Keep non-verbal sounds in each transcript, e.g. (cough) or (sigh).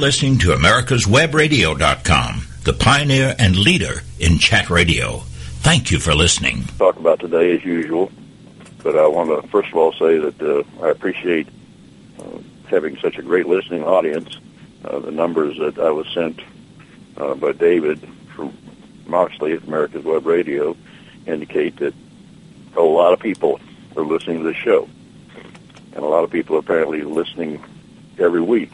listening to America'sWebRadio.com, the pioneer and leader in chat radio. Thank you for listening. Talk about today as usual, but I want to first of all say that uh, I appreciate uh, having such a great listening audience. Uh, the numbers that I was sent uh, by David from Moxley at America's Web Radio indicate that a lot of people are listening to the show, and a lot of people are apparently listening every week.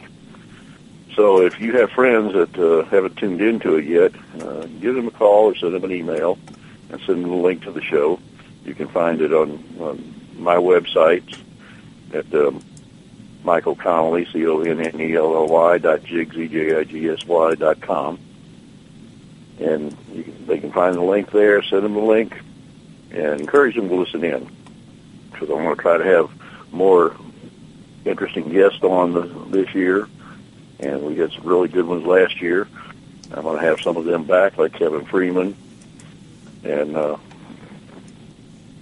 So if you have friends that uh, haven't tuned into it yet, uh, give them a call or send them an email and send them a link to the show. You can find it on, on my website at um, Michael Connelly, C-O-N-N-E-L-L-Y dot jigsy, J-I-G-S-Y dot com. And you, they can find the link there, send them the link, and encourage them to listen in. Because I want to try to have more interesting guests on the, this year and we had some really good ones last year. I'm going to have some of them back, like Kevin Freeman and uh,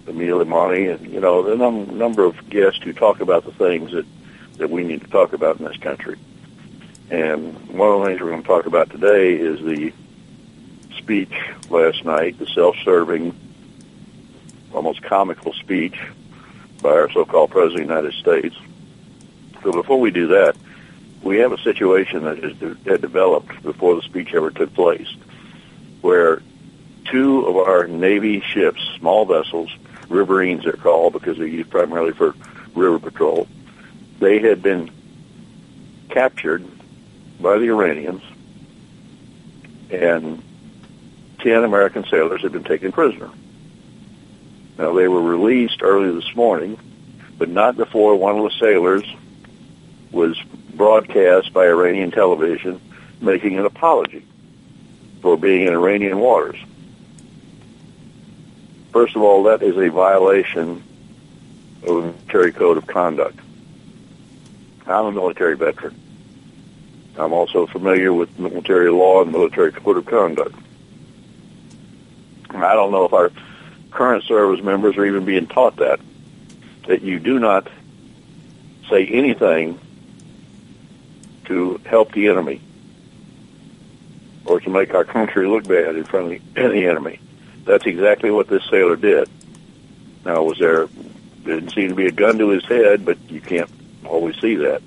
Amil Imani, and you know, the num- number of guests who talk about the things that that we need to talk about in this country. And one of the things we're going to talk about today is the speech last night, the self-serving, almost comical speech by our so-called President of the United States. So before we do that, we have a situation that has had developed before the speech ever took place, where two of our Navy ships, small vessels, riverines they're called because they're used primarily for river patrol, they had been captured by the Iranians, and 10 American sailors had been taken prisoner. Now, they were released early this morning, but not before one of the sailors was broadcast by Iranian television making an apology for being in Iranian waters. First of all, that is a violation of the military code of conduct. I'm a military veteran. I'm also familiar with military law and military code of conduct. I don't know if our current service members are even being taught that, that you do not say anything to help the enemy or to make our country look bad in front of the, (clears throat) the enemy. That's exactly what this sailor did. Now, was there didn't seem to be a gun to his head, but you can't always see that.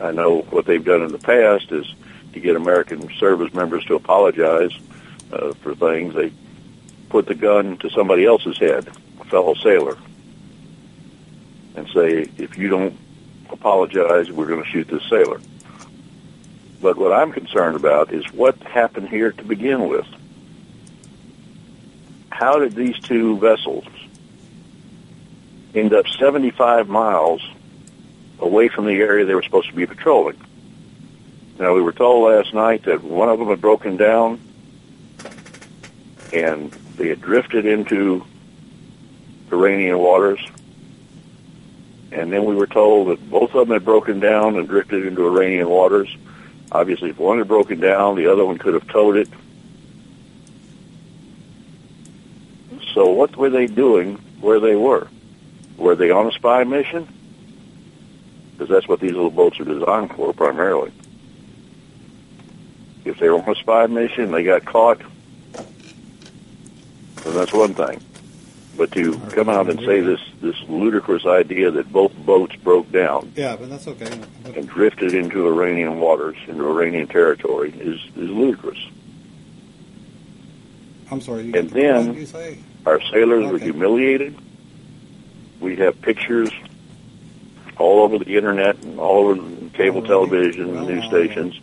I know what they've done in the past is to get American service members to apologize uh, for things. They put the gun to somebody else's head, a fellow sailor, and say, if you don't apologize, we're going to shoot this sailor. But what I'm concerned about is what happened here to begin with. How did these two vessels end up 75 miles away from the area they were supposed to be patrolling? Now, we were told last night that one of them had broken down and they had drifted into Iranian waters and then we were told that both of them had broken down and drifted into Iranian waters. Obviously, if one had broken down, the other one could have towed it. So what were they doing where they were? Were they on a spy mission? Because that's what these little boats are designed for, primarily. If they were on a spy mission, they got caught, then that's one thing. But to come out and say this this ludicrous idea that both boats broke down. Yeah, but that's okay. And drifted into Iranian waters, into Iranian territory, is is ludicrous. I'm sorry. You and then our sailors okay. were humiliated. We have pictures all over the internet and all over cable television well, and news stations.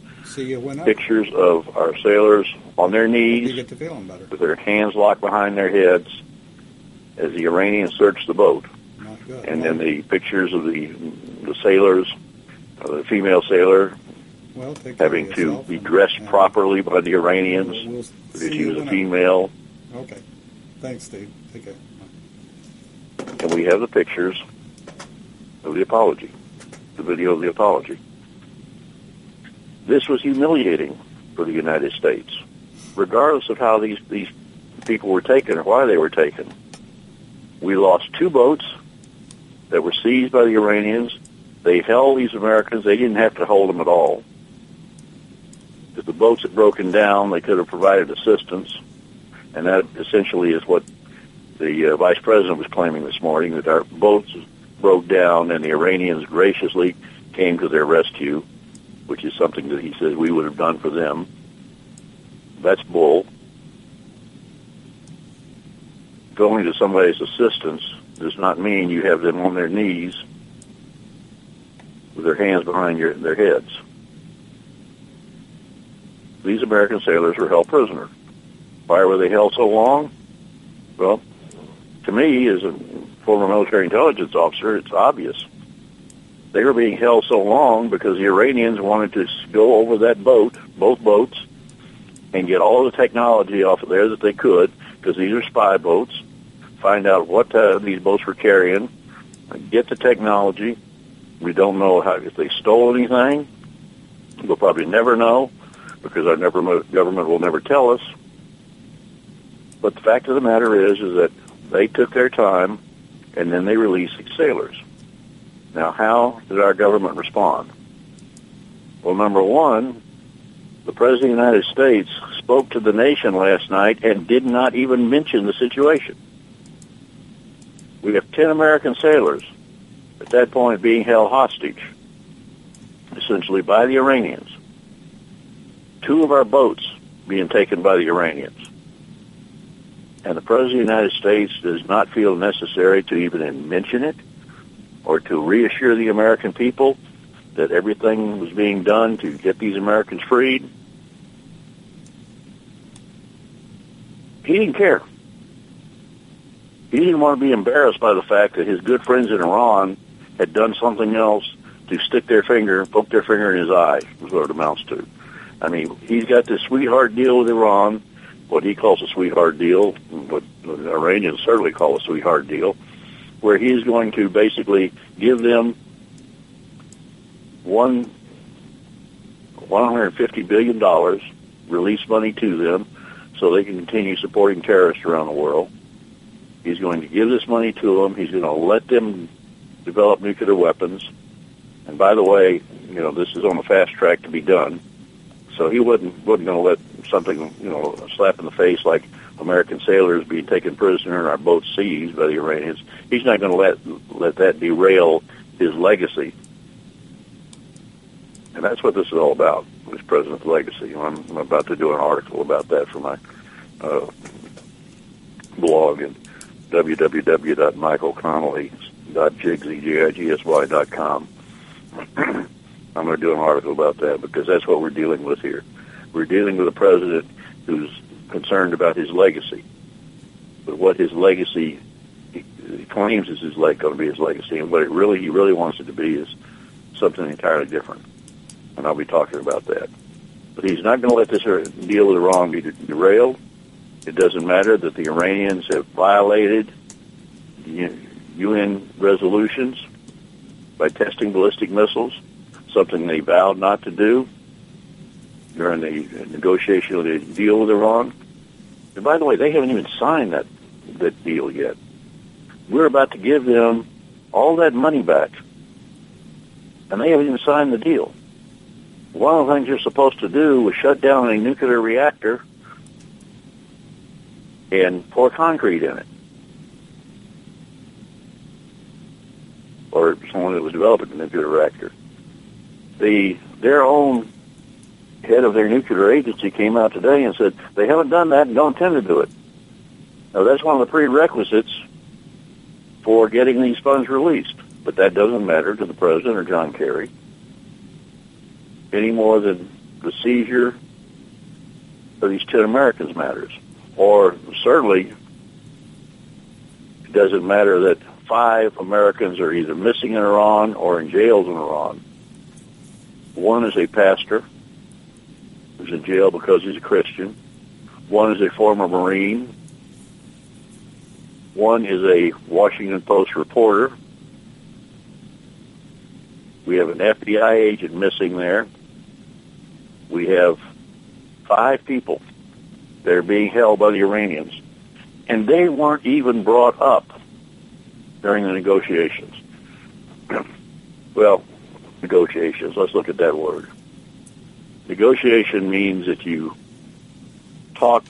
Pictures of our sailors on their knees with their hands locked behind their heads as the Iranians searched the boat. And then the pictures of the the sailors, uh, the female sailor, well, having to be dressed and, properly by the Iranians we'll, we'll because she was a female. Okay. Thanks, Steve. Take care. And we have the pictures of the apology, the video of the apology. This was humiliating for the United States, regardless of how these, these people were taken or why they were taken. We lost two boats that were seized by the Iranians. They held these Americans. They didn't have to hold them at all. If the boats had broken down, they could have provided assistance, and that essentially is what the uh, vice president was claiming this morning that our boats broke down and the Iranians graciously came to their rescue, which is something that he says we would have done for them. That's bull. Going to somebody's assistance does not mean you have them on their knees with their hands behind your, their heads. These American sailors were held prisoner. Why were they held so long? Well, to me, as a former military intelligence officer, it's obvious. They were being held so long because the Iranians wanted to go over that boat, both boats, and get all the technology off of there that they could, because these are spy boats, find out what uh, these boats were carrying, get the technology. We don't know how if they stole anything. We'll probably never know because our never, government will never tell us. But the fact of the matter is, is that they took their time and then they released the sailors. Now, how did our government respond? Well, number one, the President of the United States spoke to the nation last night and did not even mention the situation. We have 10 American sailors at that point being held hostage, essentially by the Iranians. Two of our boats being taken by the Iranians. And the President of the United States does not feel necessary to even mention it or to reassure the American people that everything was being done to get these Americans freed. He didn't care. He didn't want to be embarrassed by the fact that his good friends in Iran had done something else to stick their finger, poke their finger in his eye, is what it amounts to. I mean, he's got this sweetheart deal with Iran, what he calls a sweetheart deal, what the Iranians certainly call a sweetheart deal, where he's going to basically give them one $150 billion, release money to them so they can continue supporting terrorists around the world. He's going to give this money to them. He's going to let them develop nuclear weapons. And by the way, you know, this is on the fast track to be done. So he wasn't wasn't going to let something, you know, a slap in the face like American sailors being taken prisoner and our boats seized by the Iranians. He's not going to let let that derail his legacy. And that's what this is all about, this president's legacy. I'm, I'm about to do an article about that for my uh, blog at www.michaelconnelly.jigsy.com. (clears throat) I'm going to do an article about that because that's what we're dealing with here. We're dealing with a president who's concerned about his legacy. But what his legacy he, he claims is his leg going to be his legacy, and what it really he really wants it to be is something entirely different. And I'll be talking about that. But he's not going to let this er, deal with Iran be derailed. It doesn't matter that the Iranians have violated UN resolutions by testing ballistic missiles, something they vowed not to do during the negotiation of the deal with Iran. And by the way, they haven't even signed that that deal yet. We're about to give them all that money back, and they haven't even signed the deal. One of the things you're supposed to do was shut down a nuclear reactor and pour concrete in it. Or someone that was developing a nuclear reactor. The their own head of their nuclear agency came out today and said they haven't done that and don't intend to do it. Now that's one of the prerequisites for getting these funds released. But that doesn't matter to the president or John Kerry any more than the seizure of these 10 Americans matters. Or certainly it doesn't matter that five Americans are either missing in Iran or in jails in Iran. One is a pastor who's in jail because he's a Christian. One is a former Marine. One is a Washington Post reporter. We have an FBI agent missing there. We have five people that are being held by the Iranians. And they weren't even brought up during the negotiations. (clears throat) well, negotiations, let's look at that word. Negotiation means that you talk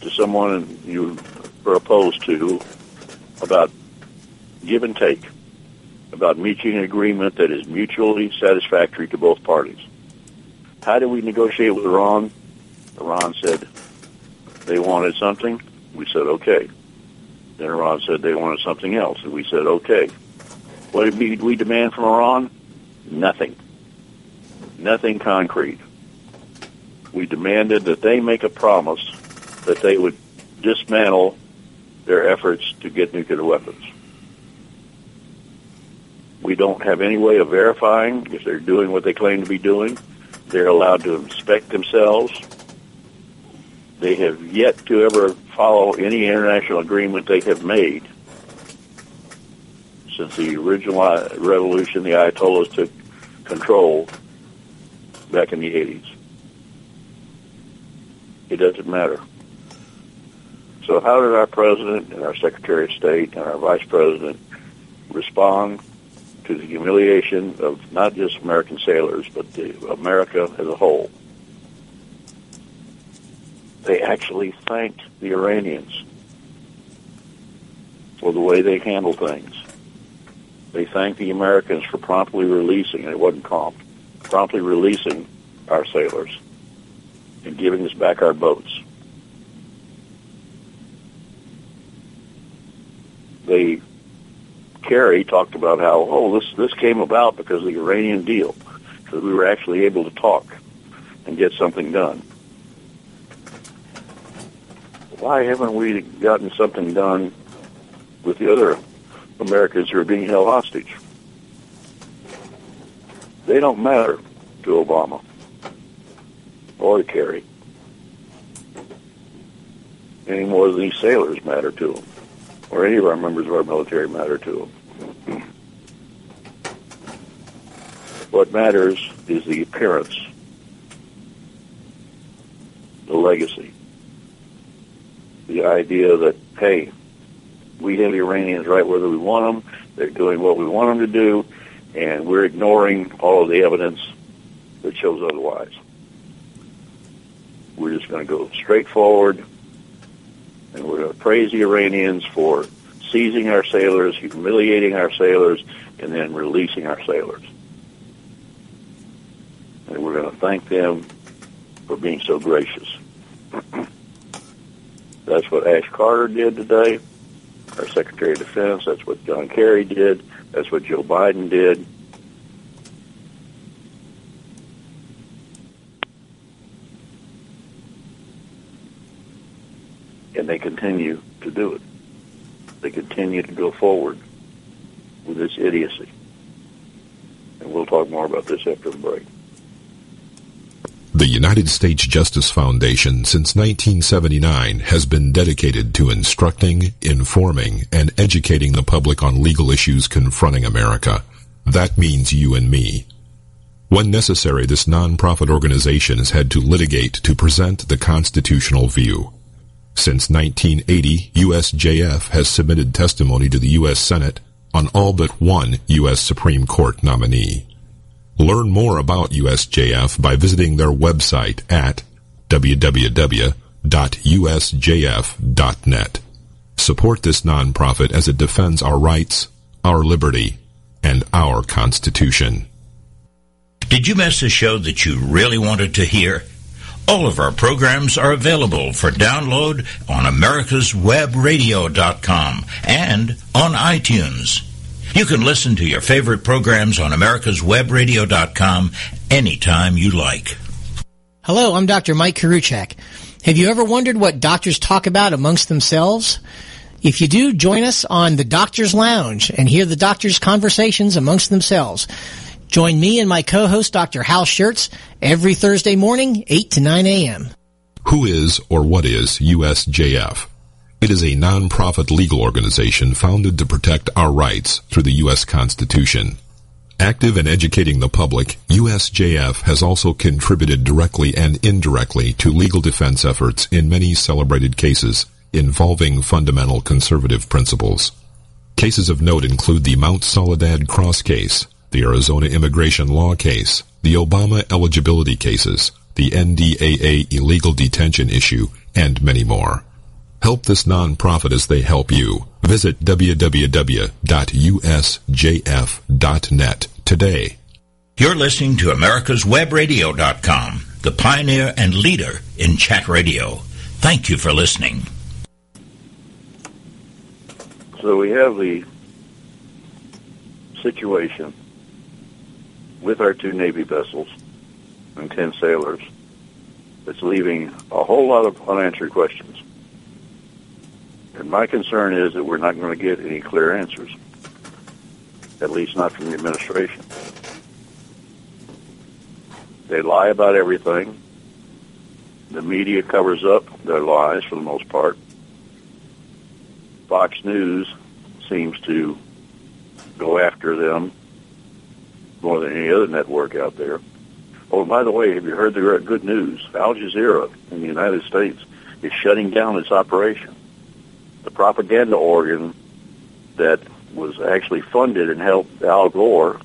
to someone you are opposed to about give and take, about reaching an agreement that is mutually satisfactory to both parties. How did we negotiate with Iran? Iran said they wanted something. We said, okay. Then Iran said they wanted something else, and we said, okay. What did we demand from Iran? Nothing. Nothing concrete. We demanded that they make a promise that they would dismantle their efforts to get nuclear weapons. We don't have any way of verifying if they're doing what they claim to be doing. They're allowed to inspect themselves. They have yet to ever follow any international agreement they have made since the original revolution, the Ayatollahs took control back in the 80s. It doesn't matter. So how did our president and our secretary of state and our vice president respond to the humiliation of not just American sailors, but America as a whole? They actually thanked the Iranians for the way they handled things. They thanked the Americans for promptly releasing, and it wasn't comp, promptly releasing our sailors and giving us back our boats. They Kerry talked about how oh this this came about because of the Iranian deal, because we were actually able to talk and get something done. Why haven't we gotten something done with the other Americans who are being held hostage? They don't matter to Obama or Kerry any more than these sailors matter to him or any of our members of our military matter to them. What matters is the appearance, the legacy, the idea that, hey, we have Iranians right whether we want them, they're doing what we want them to do, and we're ignoring all of the evidence that shows otherwise. We're just going to go straight forward and we're going to praise the Iranians for seizing our sailors, humiliating our sailors, and then releasing our sailors. And we're going to thank them for being so gracious. (clears throat) That's what Ash Carter did today, our Secretary of Defense. That's what John Kerry did. That's what Joe Biden did. and they continue to do it. They continue to go forward with this idiocy. And we'll talk more about this after the break. The United States Justice Foundation since 1979 has been dedicated to instructing, informing, and educating the public on legal issues confronting America. That means you and me. When necessary, this nonprofit organization has had to litigate to present the constitutional view. Since 1980, USJF has submitted testimony to the U.S. Senate on all but one U.S. Supreme Court nominee. Learn more about USJF by visiting their website at www.usjf.net. Support this nonprofit as it defends our rights, our liberty, and our Constitution. Did you miss a show that you really wanted to hear? All of our programs are available for download on americaswebradio.com and on iTunes. You can listen to your favorite programs on americaswebradio.com anytime you like. Hello, I'm Dr. Mike Koriwchak. Have you ever wondered what doctors talk about amongst themselves? If you do, join us on the Doctor's Lounge and hear the doctors' conversations amongst themselves. Join me and my co-host, Dr. Hal Scherz, every Thursday morning, 8 to 9 a.m. Who is or what is USJF? It is a non-profit legal organization founded to protect our rights through the U.S. Constitution. Active in educating the public, USJF has also contributed directly and indirectly to legal defense efforts in many celebrated cases involving fundamental conservative principles. Cases of note include the Mount Soledad Cross case, the Arizona immigration law case, the Obama eligibility cases, the NDAA illegal detention issue, and many more. Help this nonprofit as they help you. Visit www.usjf.net today. You're listening to America'sWebRadio.com, the pioneer and leader in chat radio. Thank you for listening. So we have the situation with our two Navy vessels and 10 sailors that's leaving a whole lot of unanswered questions. And my concern is that we're not going to get any clear answers, at least not from the administration. They lie about everything. The media covers up their lies for the most part. Fox News seems to go after them more than any other network out there. Oh, by the way, have you heard the good news? Al Jazeera in the United States is shutting down its operation. The propaganda organ that was actually funded and helped Al Gore,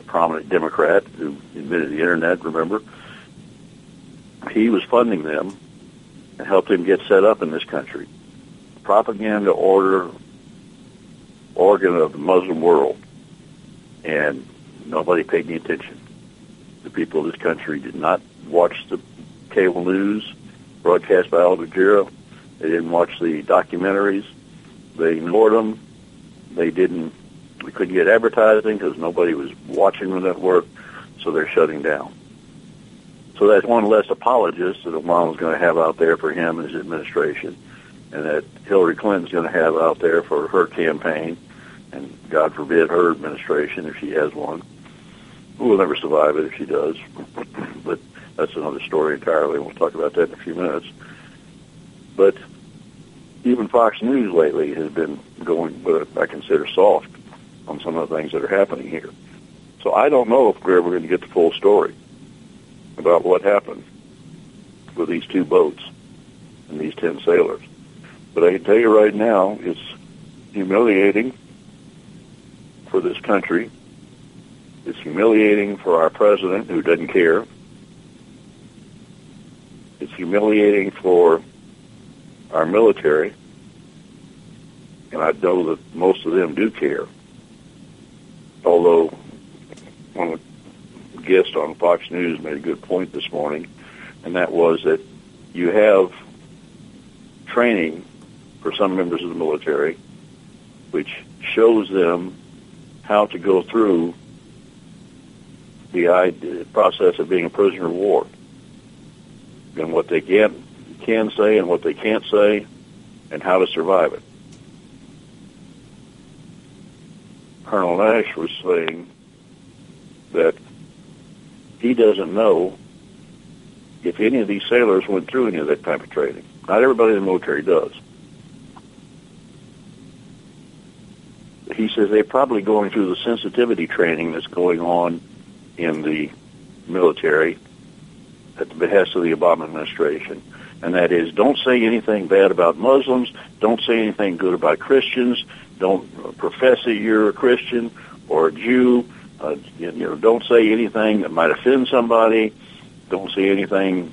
a prominent Democrat who invented the internet, remember? He was funding them and helped them get set up in this country. Propaganda order organ of the Muslim world. And nobody paid any attention. The people of this country did not watch the cable news broadcast by Al Jazeera. They didn't watch the documentaries. They ignored them. They didn't. We couldn't get advertising because nobody was watching the network, so they're shutting down. So that's one less apologist that Obama's going to have out there for him and his administration, and that Hillary Clinton's going to have out there for her campaign, and God forbid her administration if she has one will never survive it if she does. but that's another story entirely. We'll talk about that in a few minutes. But even Fox News lately has been going what I consider soft on some of the things that are happening here. So I don't know if we're ever going to get the full story about what happened with these two boats and these ten sailors. But I can tell you right now, it's humiliating for this country it's humiliating for our president who doesn't care. It's humiliating for our military, and I know that most of them do care. Although one guest on Fox News made a good point this morning, and that was that you have training for some members of the military, which shows them how to go through the process of being a prisoner of war and what they can can say and what they can't say and how to survive it. Colonel Nash was saying that he doesn't know if any of these sailors went through any of that type of training. Not everybody in the military does. He says they're probably going through the sensitivity training that's going on in the military at the behest of the Obama administration, and that is don't say anything bad about Muslims, don't say anything good about Christians, don't profess that you're a Christian or a Jew, uh, you know, don't say anything that might offend somebody, don't say anything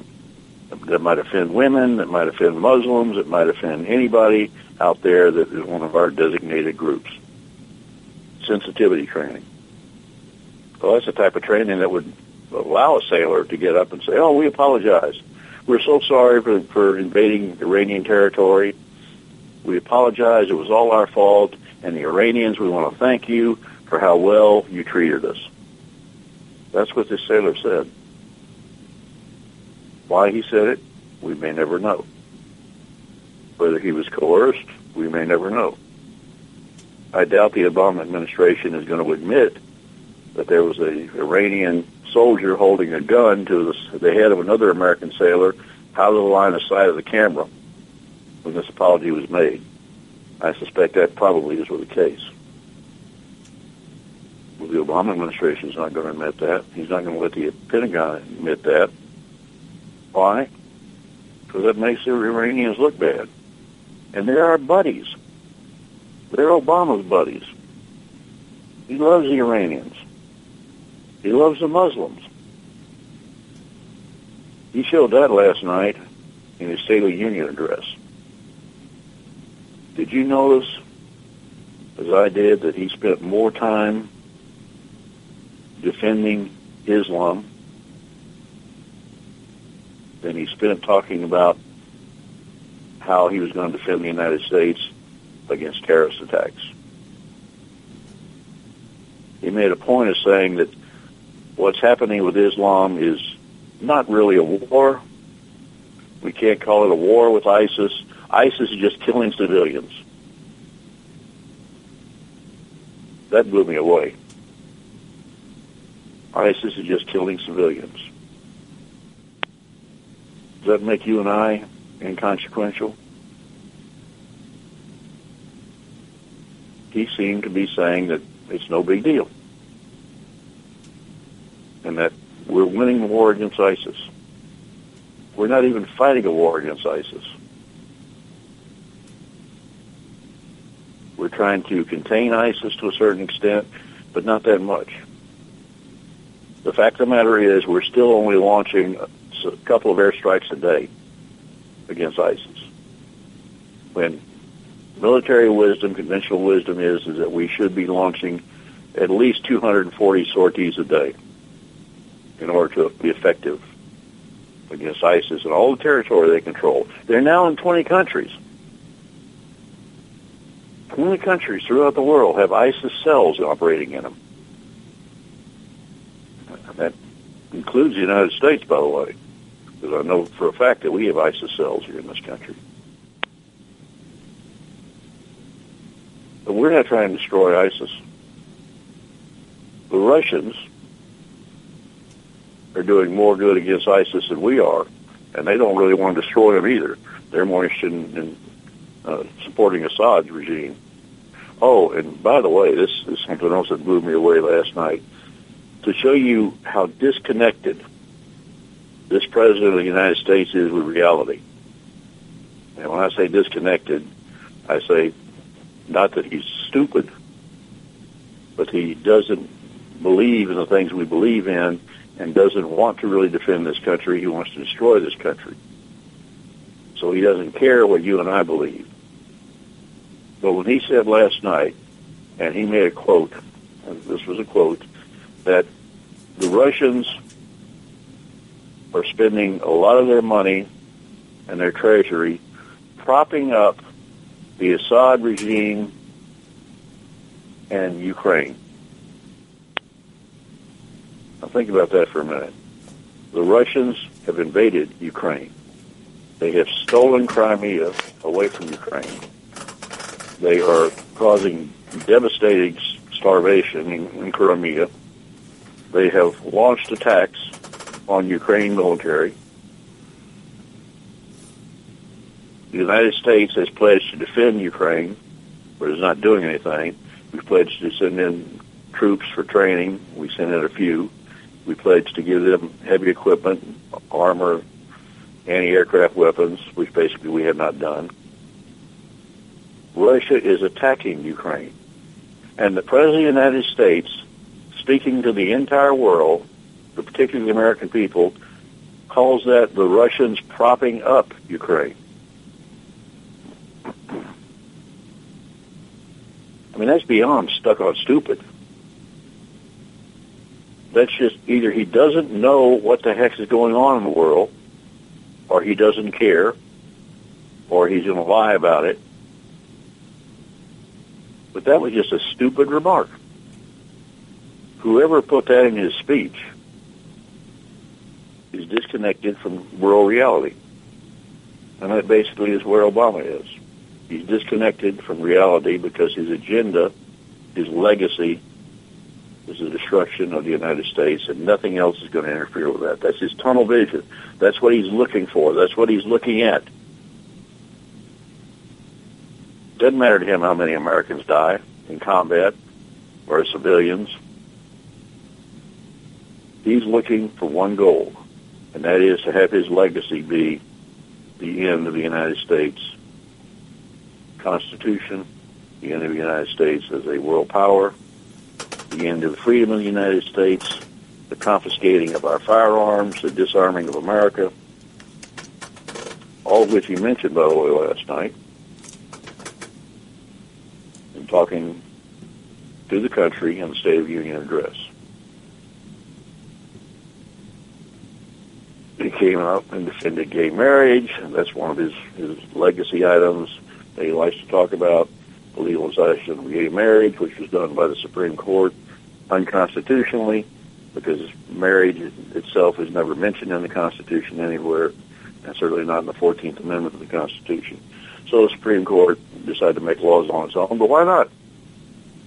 that might offend women, that might offend Muslims, that might offend anybody out there that is one of our designated groups. Sensitivity training. Well, that's the type of training that would allow a sailor to get up and say, "Oh, we apologize. We're so sorry for for invading Iranian territory. We apologize. It was all our fault. And the Iranians, we want to thank you for how well you treated us." That's what this sailor said. Why he said it, we may never know. Whether he was coerced, we may never know. I doubt the Obama administration is going to admit that there was a Iranian soldier holding a gun to the, the head of another American sailor out of the line of sight of the camera when this apology was made. I suspect that probably is the case. Well, the Obama administration is not going to admit that. He's not going to let the Pentagon admit that. Why? Because that makes the Iranians look bad. And they're our buddies. They're Obama's buddies. He loves the Iranians. He loves the Muslims. He showed that last night in his State of the Union address. Did you notice, as I did, that he spent more time defending Islam than he spent talking about how he was going to defend the United States against terrorist attacks. He made a point of saying that what's happening with Islam is not really a war. We can't call it a war with ISIS. ISIS is just killing civilians. That blew me away. ISIS is just killing civilians. Does that make you and I inconsequential? He seemed to be saying that it's no big deal. And that we're winning the war against ISIS. We're not even fighting a war against ISIS. We're trying to contain ISIS to a certain extent, but not that much. The fact of the matter is we're still only launching a couple of airstrikes a day against ISIS. When military wisdom, conventional wisdom is, is that we should be launching at least 240 sorties a day in order to be effective against ISIS and all the territory they control. They're now in 20 countries. 20 countries throughout the world have ISIS cells operating in them. That includes the United States, by the way, because I know for a fact that we have ISIS cells here in this country. But we're not trying to destroy ISIS. The Russians are doing more good against ISIS than we are, and they don't really want to destroy them either. They're more interested in, in uh, supporting Assad's regime. Oh, and by the way, this is something else that blew me away last night. To show you how disconnected this president of the United States is with reality. And when I say disconnected, I say not that he's stupid, but he doesn't believe in the things we believe in and doesn't want to really defend this country. He wants to destroy this country. So he doesn't care what you and I believe. But when he said last night, and he made a quote, and this was a quote, that the Russians are spending a lot of their money and their treasury propping up the Assad regime and Ukraine. Now think about that for a minute. The Russians have invaded Ukraine. They have stolen Crimea away from Ukraine. They are causing devastating starvation in, in Crimea. They have launched attacks on Ukraine military. The United States has pledged to defend Ukraine, but is not doing anything. We've pledged to send in troops for training. We sent in a few. We pledged to give them heavy equipment, armor, anti-aircraft weapons, which basically we have not done. Russia is attacking Ukraine. And the President of the United States, speaking to the entire world, particularly the American people, calls that the Russians propping up Ukraine. I mean, that's beyond stuck on stupid. That's just either he doesn't know what the heck is going on in the world, or he doesn't care, or he's going to lie about it. But that was just a stupid remark. Whoever put that in his speech is disconnected from world reality. And that basically is where Obama is. He's disconnected from reality because his agenda, his legacy, is the destruction of the United States, and nothing else is going to interfere with that. That's his tunnel vision. That's what he's looking for. That's what he's looking at. Doesn't matter to him how many Americans die in combat or as civilians. He's looking for one goal, and that is to have his legacy be the end of the United States Constitution, the end of the United States as a world power, the end of the freedom of the United States, the confiscating of our firearms, the disarming of America, all of which he mentioned, by the way, last night, in talking to the country in the State of Union address. He came out and defended gay marriage, and that's one of his, his legacy items that he likes to talk about, legalization of gay marriage, which was done by the Supreme Court unconstitutionally, because marriage itself is never mentioned in the Constitution anywhere, and certainly not in the 14th Amendment of the Constitution. So the Supreme Court decided to make laws on its own, but why not?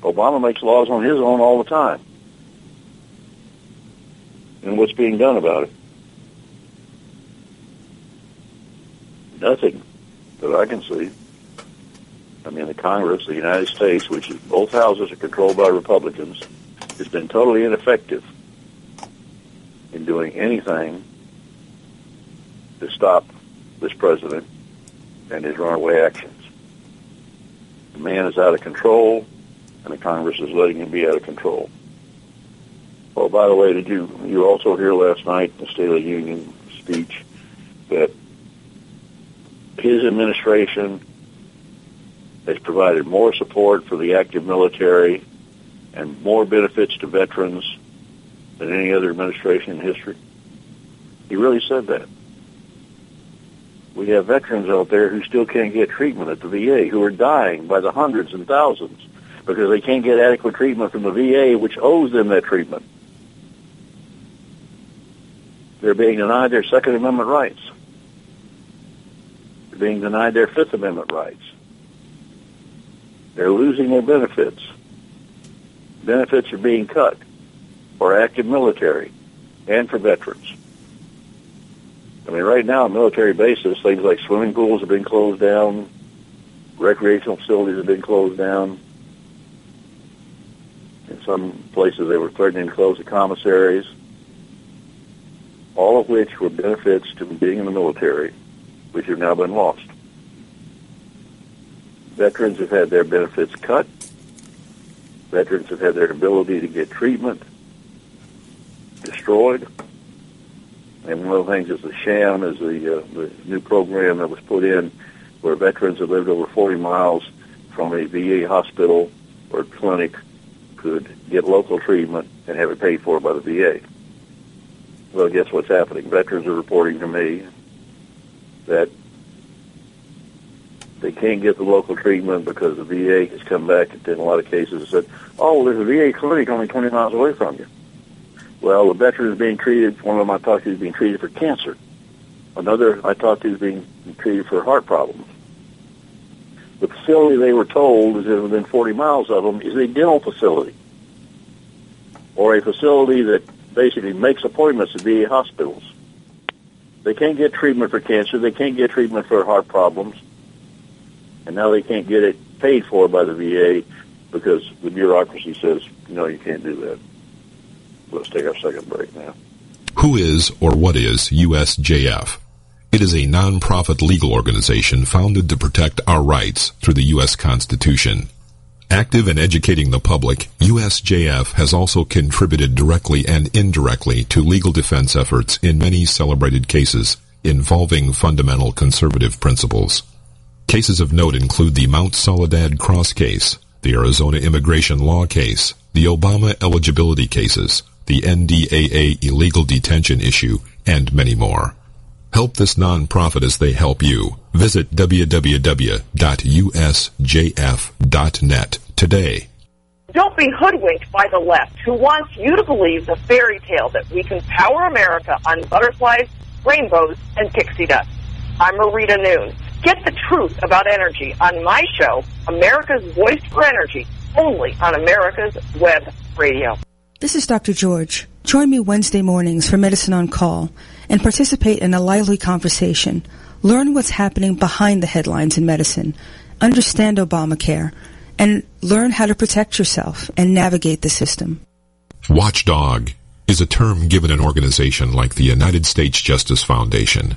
Obama makes laws on his own all the time. And what's being done about it? Nothing that I can see. I mean, the Congress, the United States, which is both houses are controlled by Republicans, has been totally ineffective in doing anything to stop this president and his runaway actions. The man is out of control, and the Congress is letting him be out of control. Oh, by the way, did you you also hear last night the State of the Union speech that his administration has provided more support for the active military and more benefits to veterans than any other administration in history? He really said that. We have veterans out there who still can't get treatment at the VA, who are dying by the hundreds and thousands because they can't get adequate treatment from the VA, which owes them that treatment. They're being denied their Second Amendment rights. They're being denied their Fifth Amendment rights. They're losing their benefits. Benefits are being cut for active military and for veterans. I mean, right now, military bases, things like swimming pools have been closed down, recreational facilities have been closed down. In some places, they were threatening to close the commissaries, all of which were benefits to being in the military, which have now been lost. Veterans have had their benefits cut. Veterans have had their ability to get treatment destroyed. And one of the things that's a sham is the, uh, the new program that was put in where veterans that lived over 40 miles from a VA hospital or clinic could get local treatment and have it paid for by the VA. Well, guess what's happening? Veterans are reporting to me that they can't get the local treatment because the VA has come back and in a lot of cases said, oh, there's a VA clinic only 20 miles away from you. Well, the veteran is being treated, one of them I talked to is being treated for cancer. Another I talked to is being treated for heart problems. The facility they were told is within 40 miles of them is a dental facility or a facility that basically makes appointments at VA hospitals. They can't get treatment for cancer. They can't get treatment for heart problems. And now they can't get it paid for by the VA because the bureaucracy says, no, you can't do that. Let's take our second break now. Who is or what is USJF? It is a non-profit legal organization founded to protect our rights through the U.S. Constitution. Active in educating the public, USJF has also contributed directly and indirectly to legal defense efforts in many celebrated cases involving fundamental conservative principles. Cases of note include the Mount Soledad Cross case, the Arizona immigration law case, the Obama eligibility cases, the NDAA illegal detention issue, and many more. Help this nonprofit as they help you. Visit www.usjf.net today. Don't be hoodwinked by the left who wants you to believe the fairy tale that we can power America on butterflies, rainbows, and pixie dust. I'm Marita Noon. Get the truth about energy on my show, America's Voice for Energy, only on America's Web Radio. This is Dr. George. Join me Wednesday mornings for Medicine on Call and participate in a lively conversation. Learn what's happening behind the headlines in medicine. Understand Obamacare and learn how to protect yourself and navigate the system. Watchdog is a term given an organization like the United States Justice Foundation,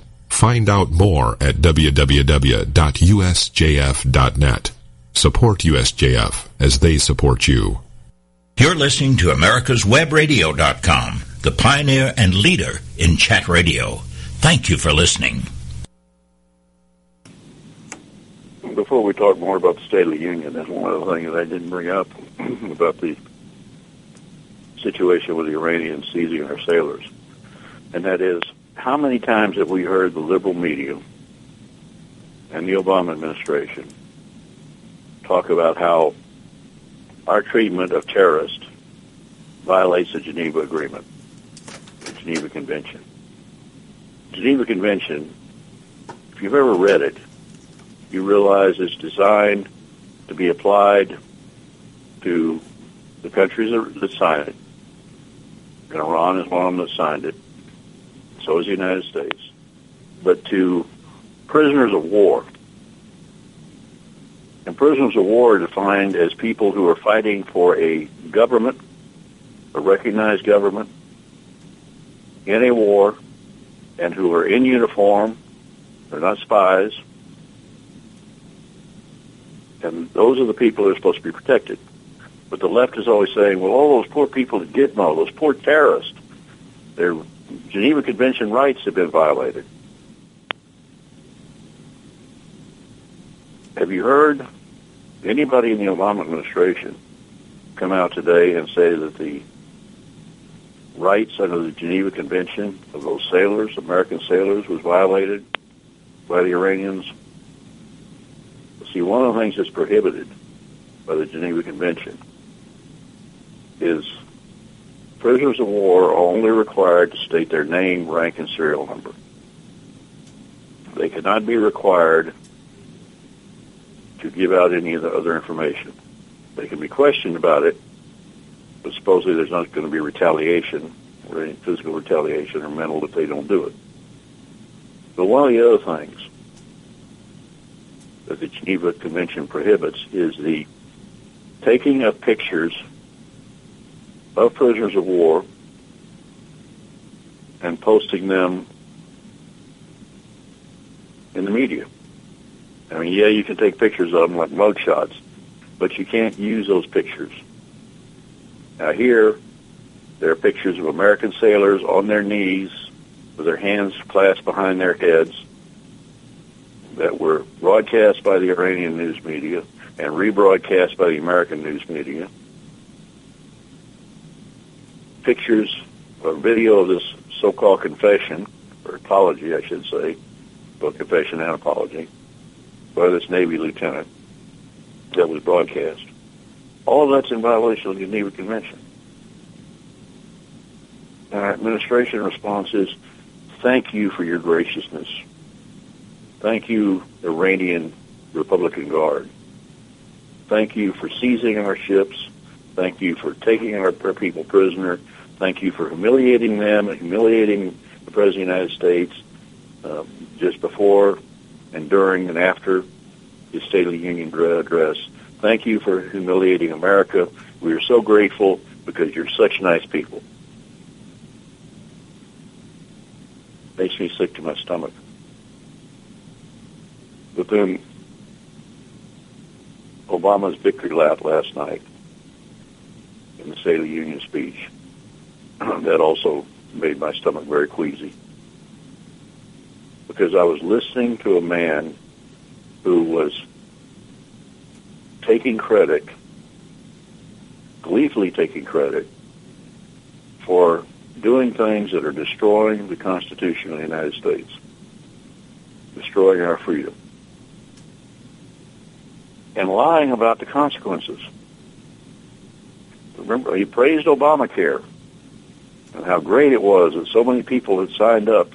Find out more at www.usjf.net. Support USJF as they support you. You're listening to America'sWebRadio.com, the pioneer and leader in chat radio. Thank you for listening. Before we talk more about the State of the Union, there's one of the things I didn't bring up (clears throat) about the situation with the Iranians seizing our sailors, and that is how many times have we heard the liberal media and the Obama administration talk about how our treatment of terrorists violates the Geneva Agreement, the Geneva Convention. Geneva Convention, if you've ever read it, you realize it's designed to be applied to the countries that signed it. And Iran is one of them that signed it. So is the United States. But to prisoners of war. And prisoners of war are defined as people who are fighting for a government, a recognized government, in a war, and who are in uniform. They're not spies. And those are the people who are supposed to be protected. But the left is always saying, well, all those poor people at Gitmo, those poor terrorists, their Geneva Convention rights have been violated. Have you heard anybody in the Obama administration come out today and say that the rights under the Geneva Convention of those sailors, American sailors, was violated by the Iranians? See, one of the things that's prohibited by the Geneva Convention is prisoners of war are only required to state their name, rank, and serial number. They cannot be required to give out any of the other information. They can be questioned about it, but supposedly there's not going to be retaliation or any physical retaliation or mental if they don't do it. But one of the other things that the Geneva Convention prohibits is the taking of pictures of prisoners of war and posting them in the media. I mean, yeah, you can take pictures of them like mugshots, but you can't use those pictures. Now here, there are pictures of American sailors on their knees with their hands clasped behind their heads that were broadcast by the Iranian news media and rebroadcast by the American news media. Pictures or video of this so-called confession, or apology, I should say, both confession and apology, by this Navy lieutenant that was broadcast. All that's in violation of the Geneva Convention. Our administration response is, thank you for your graciousness. Thank you, Iranian Republican Guard. Thank you for seizing our ships. Thank you for taking our, people prisoner. Thank you for humiliating them and humiliating the President of the United States uh, just before and during and after his State of the Union address. Thank you for humiliating America. We are so grateful because you're such nice people. Makes me sick to my stomach. But then Obama's victory lap last night in the State of the Union speech, (clears throat) that also made my stomach very queasy. Because I was listening to a man who was taking credit, gleefully taking credit, for doing things that are destroying the Constitution of the United States, destroying our freedom, and lying about the consequences. Remember, he praised Obamacare and how great it was that so many people had signed up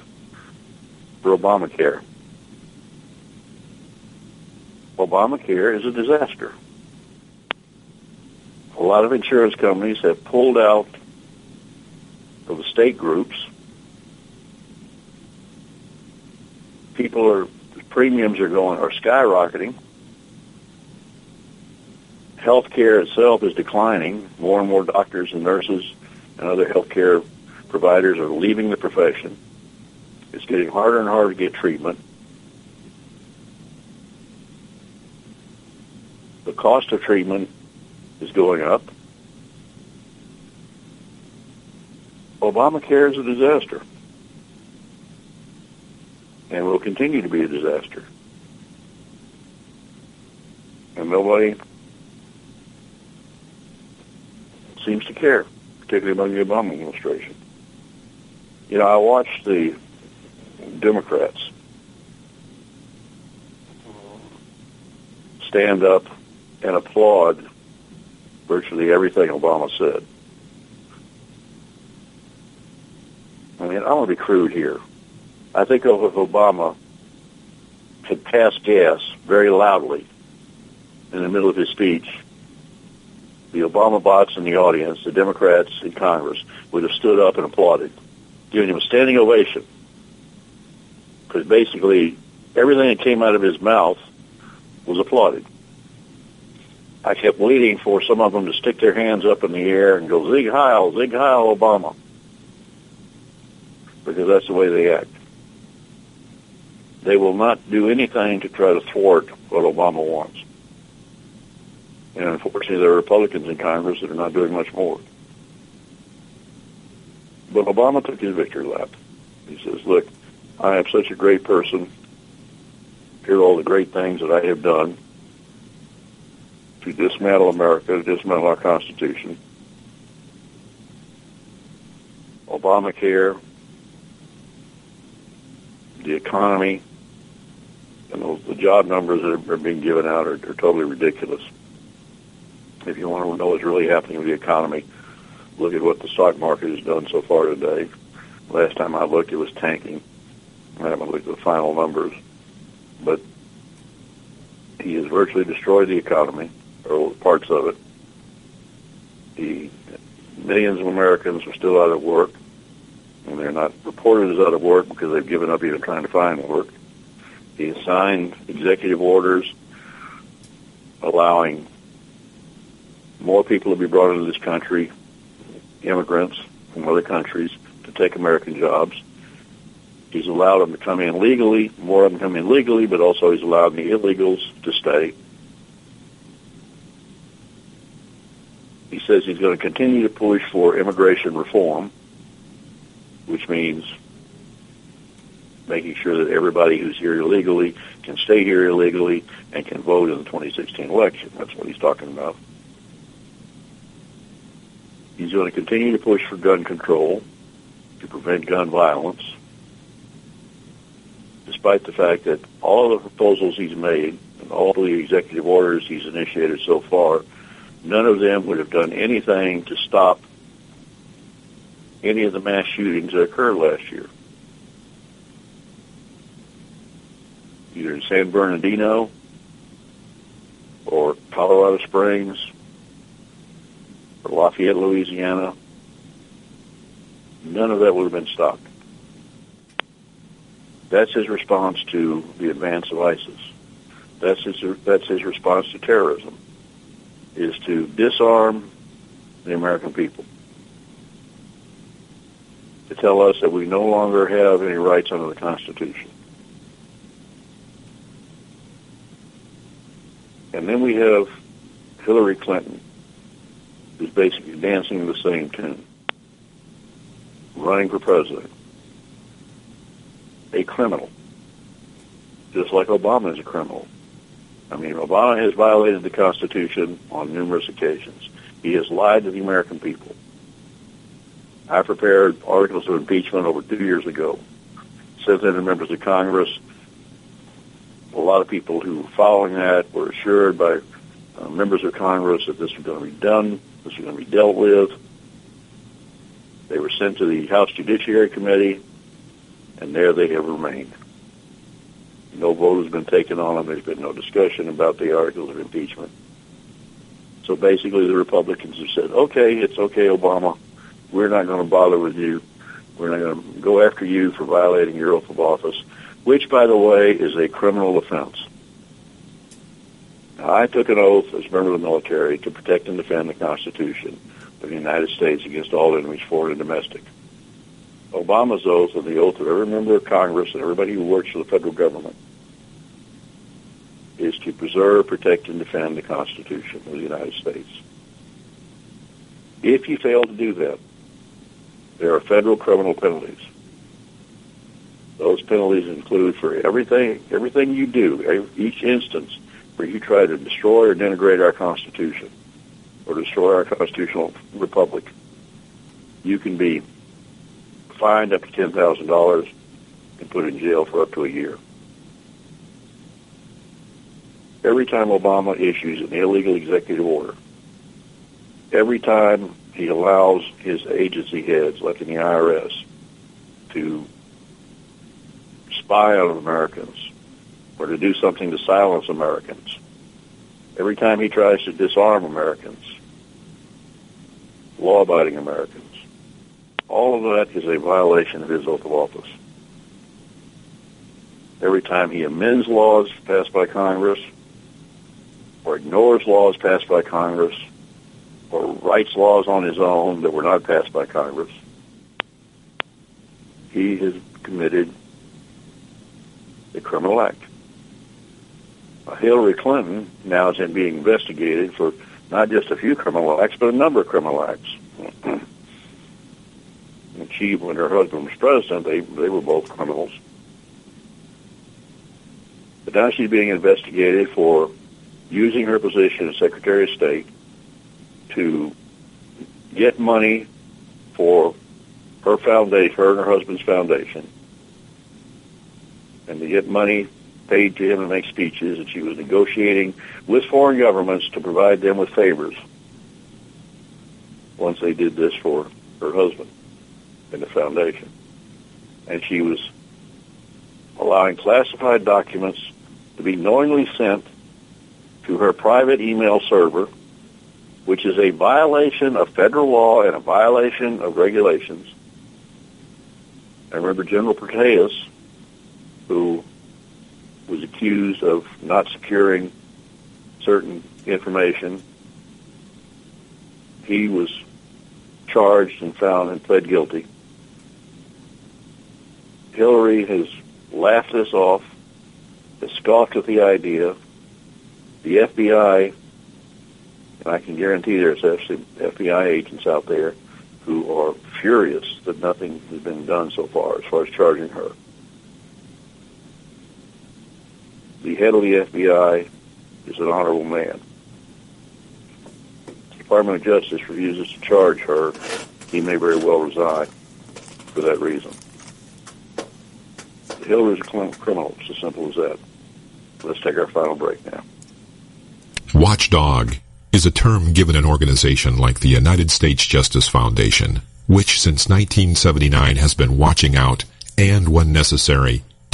for Obamacare. Obamacare is a disaster. A lot of insurance companies have pulled out of the state groups people are premiums are going are skyrocketing. Healthcare itself is declining. More and more doctors and nurses and other healthcare providers are leaving the profession. It's getting harder and harder to get treatment. The cost of treatment is going up. Obamacare is a disaster and will continue to be a disaster. And nobody seems to care, particularly among the Obama administration. You know, I watched the Democrats stand up and applaud virtually everything Obama said. I mean, I'm going to be crude here. I think if Obama had passed gas very loudly in the middle of his speech, the Obama bots in the audience, the Democrats in Congress, would have stood up and applauded, giving him a standing ovation. Because basically, everything that came out of his mouth was applauded. I kept waiting for some of them to stick their hands up in the air and go, Sieg Heil, Sieg Heil, Obama. Because that's the way they act. They will not do anything to try to thwart what Obama wants. And unfortunately, there are Republicans in Congress that are not doing much more. But Obama took his victory lap. He says, look, I am such a great person. Here are all the great things that I have done to dismantle America, to dismantle our Constitution. Obamacare, the economy, and those, the job numbers that are being given out are, are totally ridiculous. If you want to know what's really happening with the economy, look at what the stock market has done so far today. Last time I looked, it was tanking. I haven't looked at the final numbers, but he has virtually destroyed the economy, or parts of it. The millions of Americans are still out of work, and they're not reported as out of work because they've given up even trying to find work. He has signed executive orders allowing more people to be brought into this country, immigrants from other countries, to take American jobs. He's allowed them to come in legally, more of them come in legally, but also he's allowed the illegals to stay. He says he's going to continue to push for immigration reform, which means making sure that everybody who's here illegally can stay here illegally and can vote in the 2016 election. That's what he's talking about. He's going to continue to push for gun control to prevent gun violence, despite the fact that all the proposals he's made and all the executive orders he's initiated so far, none of them would have done anything to stop any of the mass shootings that occurred last year. Either in San Bernardino or Colorado Springs or Lafayette, Louisiana, none of that would have been stopped. That's his response to the advance of ISIS. That's his, that's his response to terrorism, is to disarm the American people. To tell us that we no longer have any rights under the Constitution. And then we have Hillary Clinton, who's basically dancing the same tune, running for president. A criminal, just like Obama is a criminal. I mean, Obama has violated the Constitution on numerous occasions. He has lied to the American people. I prepared articles of impeachment over two years ago. Since then, members of Congress, a lot of people who were following that were assured by uh, members of Congress that this was going to be done, this was going to be dealt with. They were sent to the House Judiciary Committee, and there they have remained. No vote has been taken on them. There's been no discussion about the articles of impeachment. So basically, the Republicans have said, okay, it's okay, Obama. We're not going to bother with you. We're not going to go after you for violating your oath of office. which, by the way, is a criminal offense. I took an oath as a member of the military to protect and defend the Constitution of the United States against all enemies, foreign and domestic. Obama's oath and the oath of every member of Congress and everybody who works for the federal government is to preserve, protect, and defend the Constitution of the United States. If you fail to do that, there are federal criminal penalties. Those penalties include for everything, everything you do, each instance where you try to destroy or denigrate our Constitution or destroy our constitutional republic, you can be fined up to ten thousand dollars and put in jail for up to a year. Every time Obama issues an illegal executive order, every time he allows his agency heads, like in the IRS, to spy on Americans or to do something to silence Americans, every time he tries to disarm Americans, law-abiding Americans, all of that is a violation of his oath of office. Every time he amends laws passed by Congress, or ignores laws passed by Congress, or writes laws on his own that were not passed by Congress, he has committed a criminal act. Hillary Clinton now is being investigated for not just a few criminal acts, but a number of criminal acts. (clears throat) and she, when her husband was president, they they were both criminals. But now she's being investigated for using her position as Secretary of State to get money for her foundation, her and her husband's foundation, and to get money paid to him to make speeches, and she was negotiating with foreign governments to provide them with favors once they did this for her husband in the foundation. And she was allowing classified documents to be knowingly sent to her private email server, which is a violation of federal law and a violation of regulations. I remember General Petraeus, who was accused of not securing certain information. He was charged and found and pled guilty. Hillary has laughed this off, has scoffed at the idea. The FBI, and I can guarantee there's actually FBI agents out there who are furious that nothing has been done so far as far as charging her. The head of the FBI is an honorable man. The Department of Justice refuses to charge her. He may very well resign for that reason. Hillary is a criminal. It's as simple as that. Let's take our final break now. Watchdog is a term given an organization like the United States Justice Foundation, which since 1979 has been watching out and, when necessary,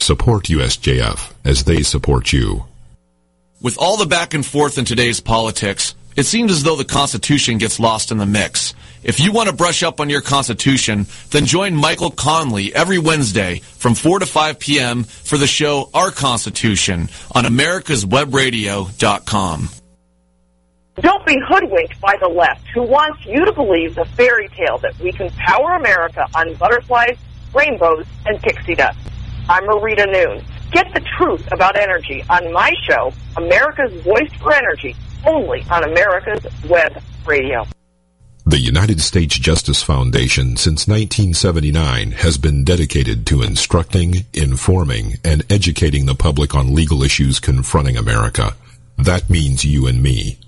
Support USJF as they support you. With all the back and forth in today's politics, it seems as though the Constitution gets lost in the mix. If you want to brush up on your Constitution, then join Michael Connelly every Wednesday from 4 to 5 p.m. for the show Our Constitution on americaswebradio.com. Don't be hoodwinked by the left who wants you to believe the fairy tale that we can power America on butterflies, rainbows, and pixie dust. I'm Marita Noon. Get the truth about energy on my show, America's Voice for Energy, only on America's Web Radio. The United States Justice Foundation since 1979 has been dedicated to instructing, informing, and educating the public on legal issues confronting America. That means you and me.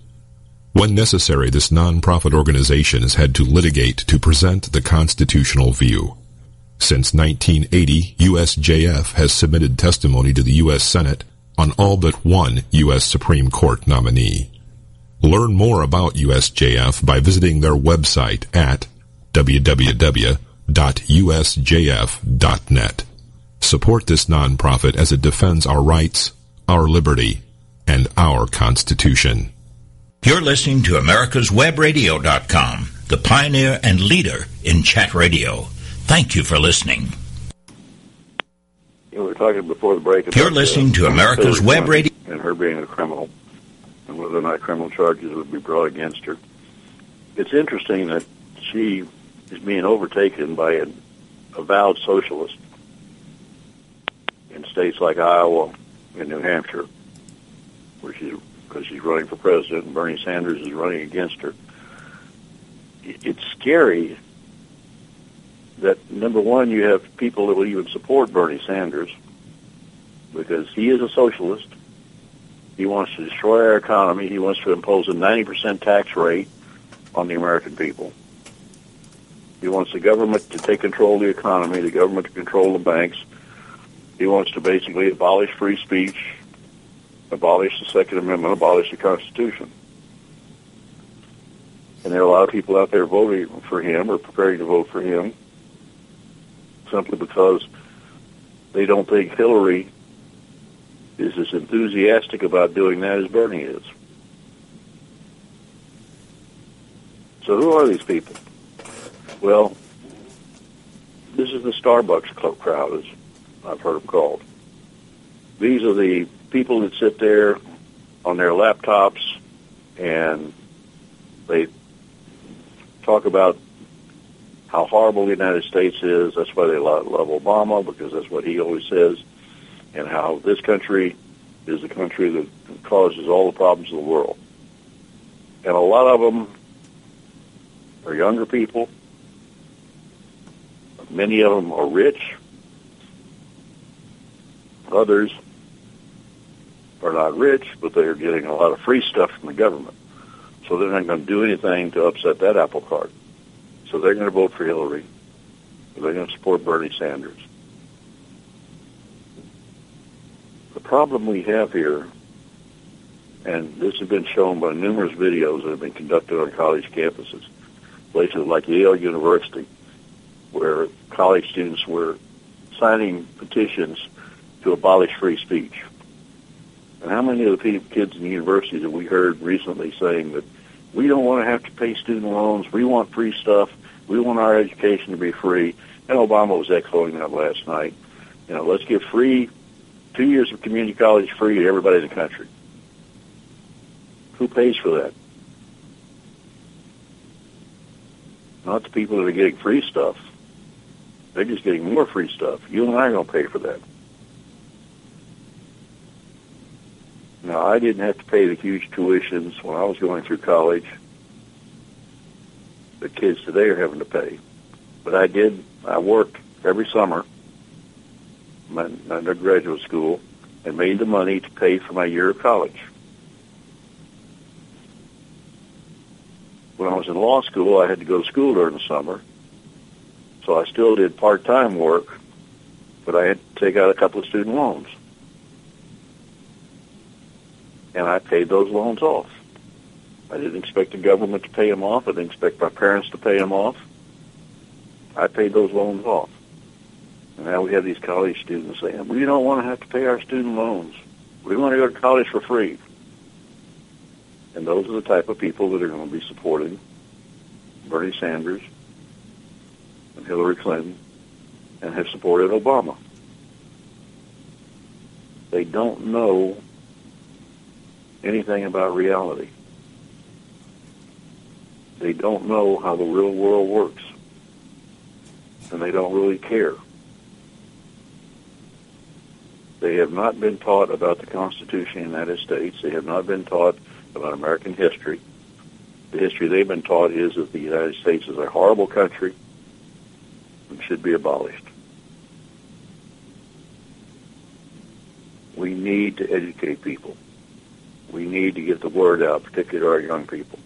When necessary, this nonprofit organization has had to litigate to present the constitutional view. Since 1980, USJF has submitted testimony to the U.S. Senate, on all but one U.S. Supreme Court nominee. Learn more about USJF by visiting their website at www.usjf.net. Support this nonprofit as it defends our rights, our liberty, and our Constitution. You're listening to America'sWebRadio.com, the pioneer and leader in chat radio. Thank you for listening. You know, we were talking before the break. You're listening to uh, America's Web Radio. and her being a criminal, and whether or not criminal charges would be brought against her. It's interesting that she is being overtaken by an avowed socialist in states like Iowa and New Hampshire, where she's because she's running for president, and Bernie Sanders is running against her. It's scary that number one, you have people that will even support Bernie Sanders because he is a socialist. He wants to destroy our economy. He wants to impose a 90% tax rate on the American people. He wants the government to take control of the economy, the government to control the banks. He wants to basically abolish free speech, abolish the Second Amendment, abolish the Constitution. And there are a lot of people out there voting for him or preparing to vote for him simply because they don't think Hillary is as enthusiastic about doing that as Bernie is. So who are these people? Well, this is the Starbucks club crowd, as I've heard them called. These are the people that sit there on their laptops and they talk about how horrible the United States is. That's why they lo- love Obama because that's what he always says, and how this country is the country that causes all the problems of the world. And a lot of them are younger people. Many of them are rich. Others are not rich, but they are getting a lot of free stuff from the government. So they're not going to do anything to upset that apple cart. So they're going to vote for Hillary. They're going to support Bernie Sanders. The problem we have here, and this has been shown by numerous videos that have been conducted on college campuses, places like Yale University, where college students were signing petitions to abolish free speech. And how many of the kids in the universities have we heard recently saying that we don't want to have to pay student loans, we want free stuff, we want our education to be free? And Obama was echoing that last night. You know, let's give free two years of community college free to everybody in the country. Who pays for that? Not the people that are getting free stuff. They're just getting more free stuff. You and I are going to pay for that. Now, I didn't have to pay the huge tuitions when I was going through college. The kids today are having to pay. But I did, I worked every summer, my undergraduate school, and made the money to pay for my year of college. When I was in law school, I had to go to school during the summer, so I still did part-time work, but I had to take out a couple of student loans and I paid those loans off. I didn't expect the government to pay them off. I didn't expect my parents to pay them off. I paid those loans off. And now we have these college students saying, we don't want to have to pay our student loans. We want to go to college for free. And those are the type of people that are going to be supporting Bernie Sanders and Hillary Clinton and have supported Obama. They don't know anything about reality. They don't know how the real world works. And they don't really care. They have not been taught about the Constitution of the United States. They have not been taught about American history. The history they've been taught is that the United States is a horrible country and should be abolished. We need to educate people we need to get the word out, particularly to our young people.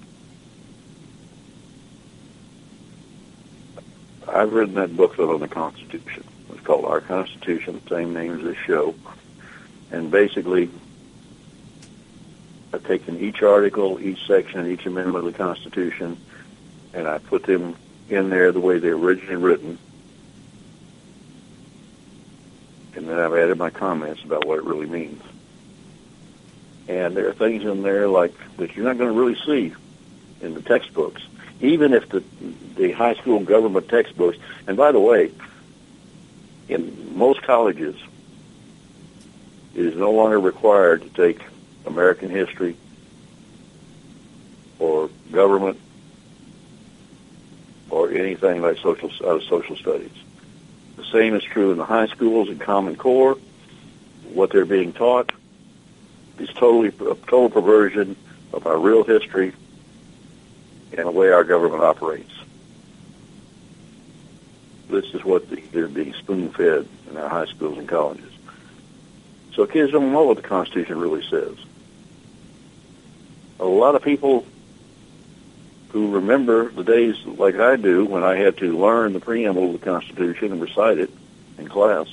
I've written that booklet on the Constitution. It's called Our Constitution, same name as this show. And basically, I've taken each article, each section, each amendment of the Constitution, and I put them in there the way they were originally written. And then I've added my comments about what it really means. And there are things in there like that you're not going to really see in the textbooks, even if the the high school government textbooks. And by the way, in most colleges, it is no longer required to take American history or government or anything like social uh, social studies. The same is true in the high schools and Common Core. What they're being taught totally a total perversion of our real history and the way our government operates. This is what the, they're being spoon-fed in our high schools and colleges. So kids don't know what the Constitution really says. A lot of people who remember the days like I do when I had to learn the preamble of the Constitution and recite it in class,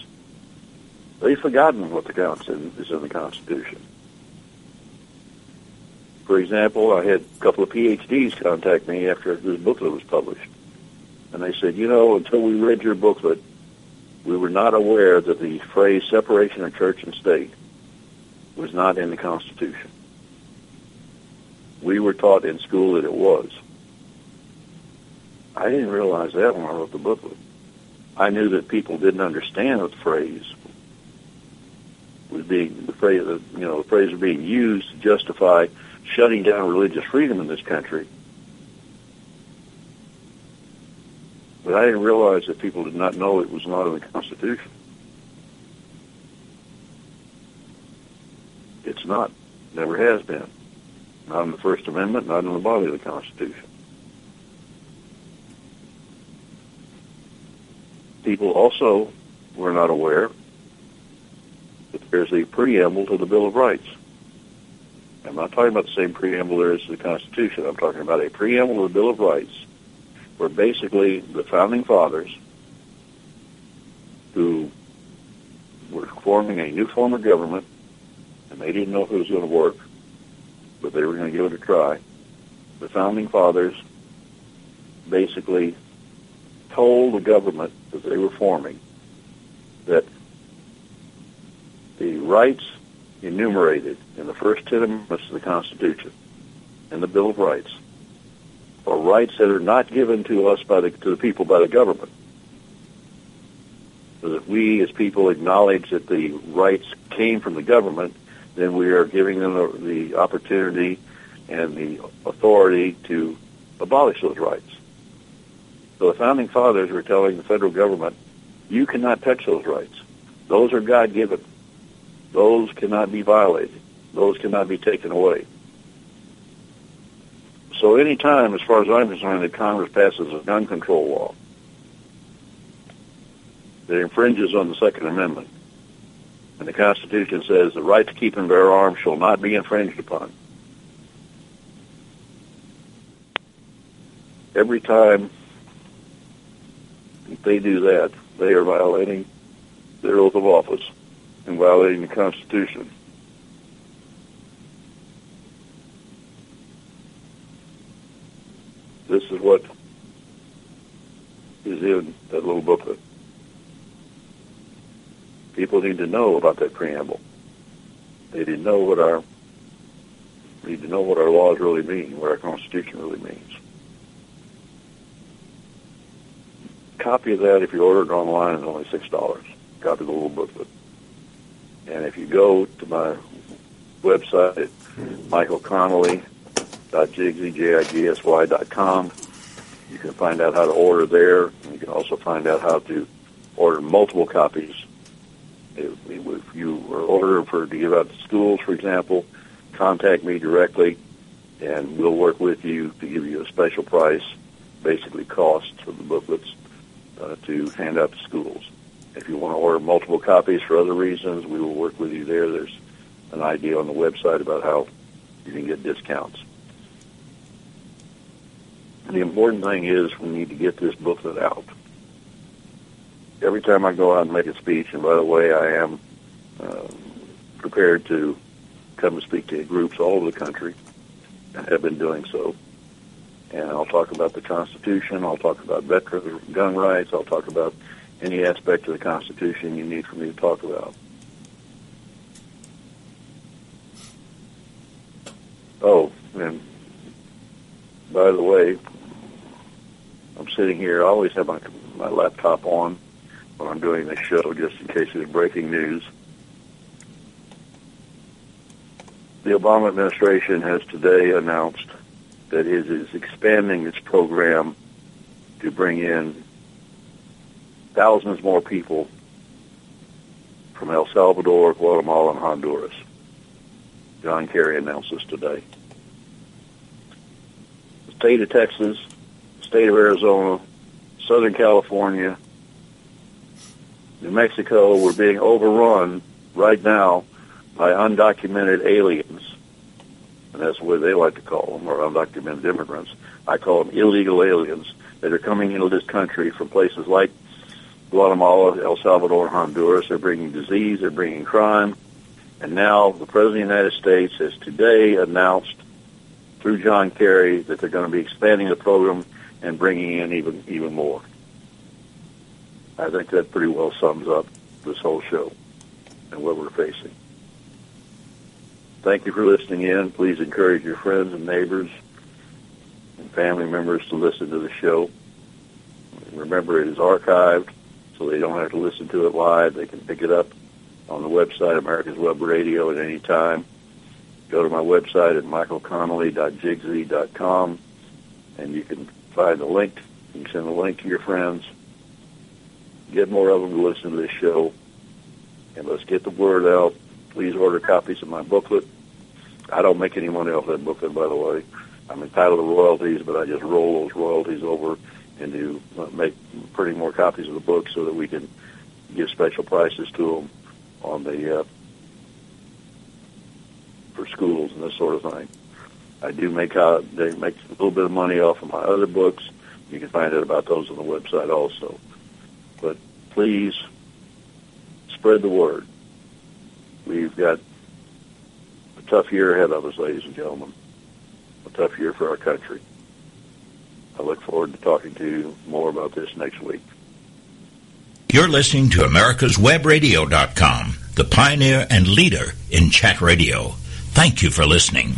they've forgotten what the is in the Constitution. For example, I had a couple of PhDs contact me after this booklet was published. And they said, you know, until we read your booklet, we were not aware that the phrase separation of church and state was not in the Constitution. We were taught in school that it was. I didn't realize that when I wrote the booklet. I knew that people didn't understand the phrase was being the phrase you know the phrase was being used to justify shutting down religious freedom in this country. But I didn't realize that people did not know it was not in the Constitution. It's not. Never has been. Not in the First Amendment, not in the body of the Constitution. People also were not aware that there's a preamble to the Bill of Rights. I'm not talking about the same preamble there is to the Constitution. I'm talking about a preamble to the Bill of Rights, where basically the founding fathers, who were forming a new form of government, and they didn't know if it was going to work, but they were going to give it a try. The founding fathers basically told the government that they were forming that the rights enumerated in the first ten amendments of the Constitution and the Bill of Rights are rights that are not given to us by the to the people by the government. So that we as people acknowledge that the rights came from the government, then we are giving them the, the opportunity and the authority to abolish those rights. So the founding fathers were telling the federal government, you cannot touch those rights. Those are God given. Those cannot be violated. Those cannot be taken away. So any time, as far as I'm concerned, that Congress passes a gun control law that infringes on the Second Amendment, and the Constitution says the right to keep and bear arms shall not be infringed upon. Every time they do that, they are violating their oath of office and violating the Constitution. This is what is in that little booklet. People need to know about that preamble. They need to know what our need to know what our laws really mean, what our Constitution really means. Copy of that, if you order it online, is only six dollars. Copy the little booklet. And if you go to my website at michaelconnelly.jigsy.com, you can find out how to order there. And you can also find out how to order multiple copies. If, if you are ordering for to give out to schools, for example, contact me directly, and we'll work with you to give you a special price, basically cost of the booklets uh, to hand out to schools. If you want to order multiple copies for other reasons, we will work with you there. There's an idea on the website about how you can get discounts. The important thing is we need to get this booklet out. Every time I go out and make a speech, and by the way, I am uh, prepared to come and speak to groups all over the country I have been doing so. And I'll talk about the Constitution. I'll talk about veteran gun rights. I'll talk about any aspect of the Constitution you need for me to talk about. Oh, and by the way, I'm sitting here. I always have my my laptop on when I'm doing this show, just in case there's breaking news. The Obama administration has today announced that it is expanding its program to bring in thousands more people from El Salvador, Guatemala, and Honduras. John Kerry announced this today. The state of Texas, the state of Arizona, Southern California, New Mexico were being overrun right now by undocumented aliens. And that's what they like to call them, or undocumented immigrants. I call them illegal aliens that are coming into this country from places like Guatemala, El Salvador, Honduras. They're bringing disease, they're bringing crime. And now the President of the United States has today announced through John Kerry that they're going to be expanding the program and bringing in even even more. I think that pretty well sums up this whole show and what we're facing. Thank you for listening in. Please encourage your friends and neighbors and family members to listen to the show. Remember, it is archived, so they don't have to listen to it live. They can pick it up on the website, America's Web Radio, at any time. Go to my website at michaelconnelly.jigsy.com, and you can find the link. You can send a link to your friends. Get more of them to listen to this show, and let's get the word out. Please order copies of my booklet. I don't make any money off that booklet, by the way. I'm entitled to royalties, but I just roll those royalties over into uh, make printing more copies of the book so that we can give special prices to them on the uh, for schools and this sort of thing. I do make out they make a little bit of money off of my other books. You can find out about those on the website also. But please spread the word. We've got a tough year ahead of us, ladies and gentlemen. A tough year for our country. I look forward to talking to you more about this next week. You're listening to America's Webradio.com, the pioneer and leader in chat radio. Thank you for listening.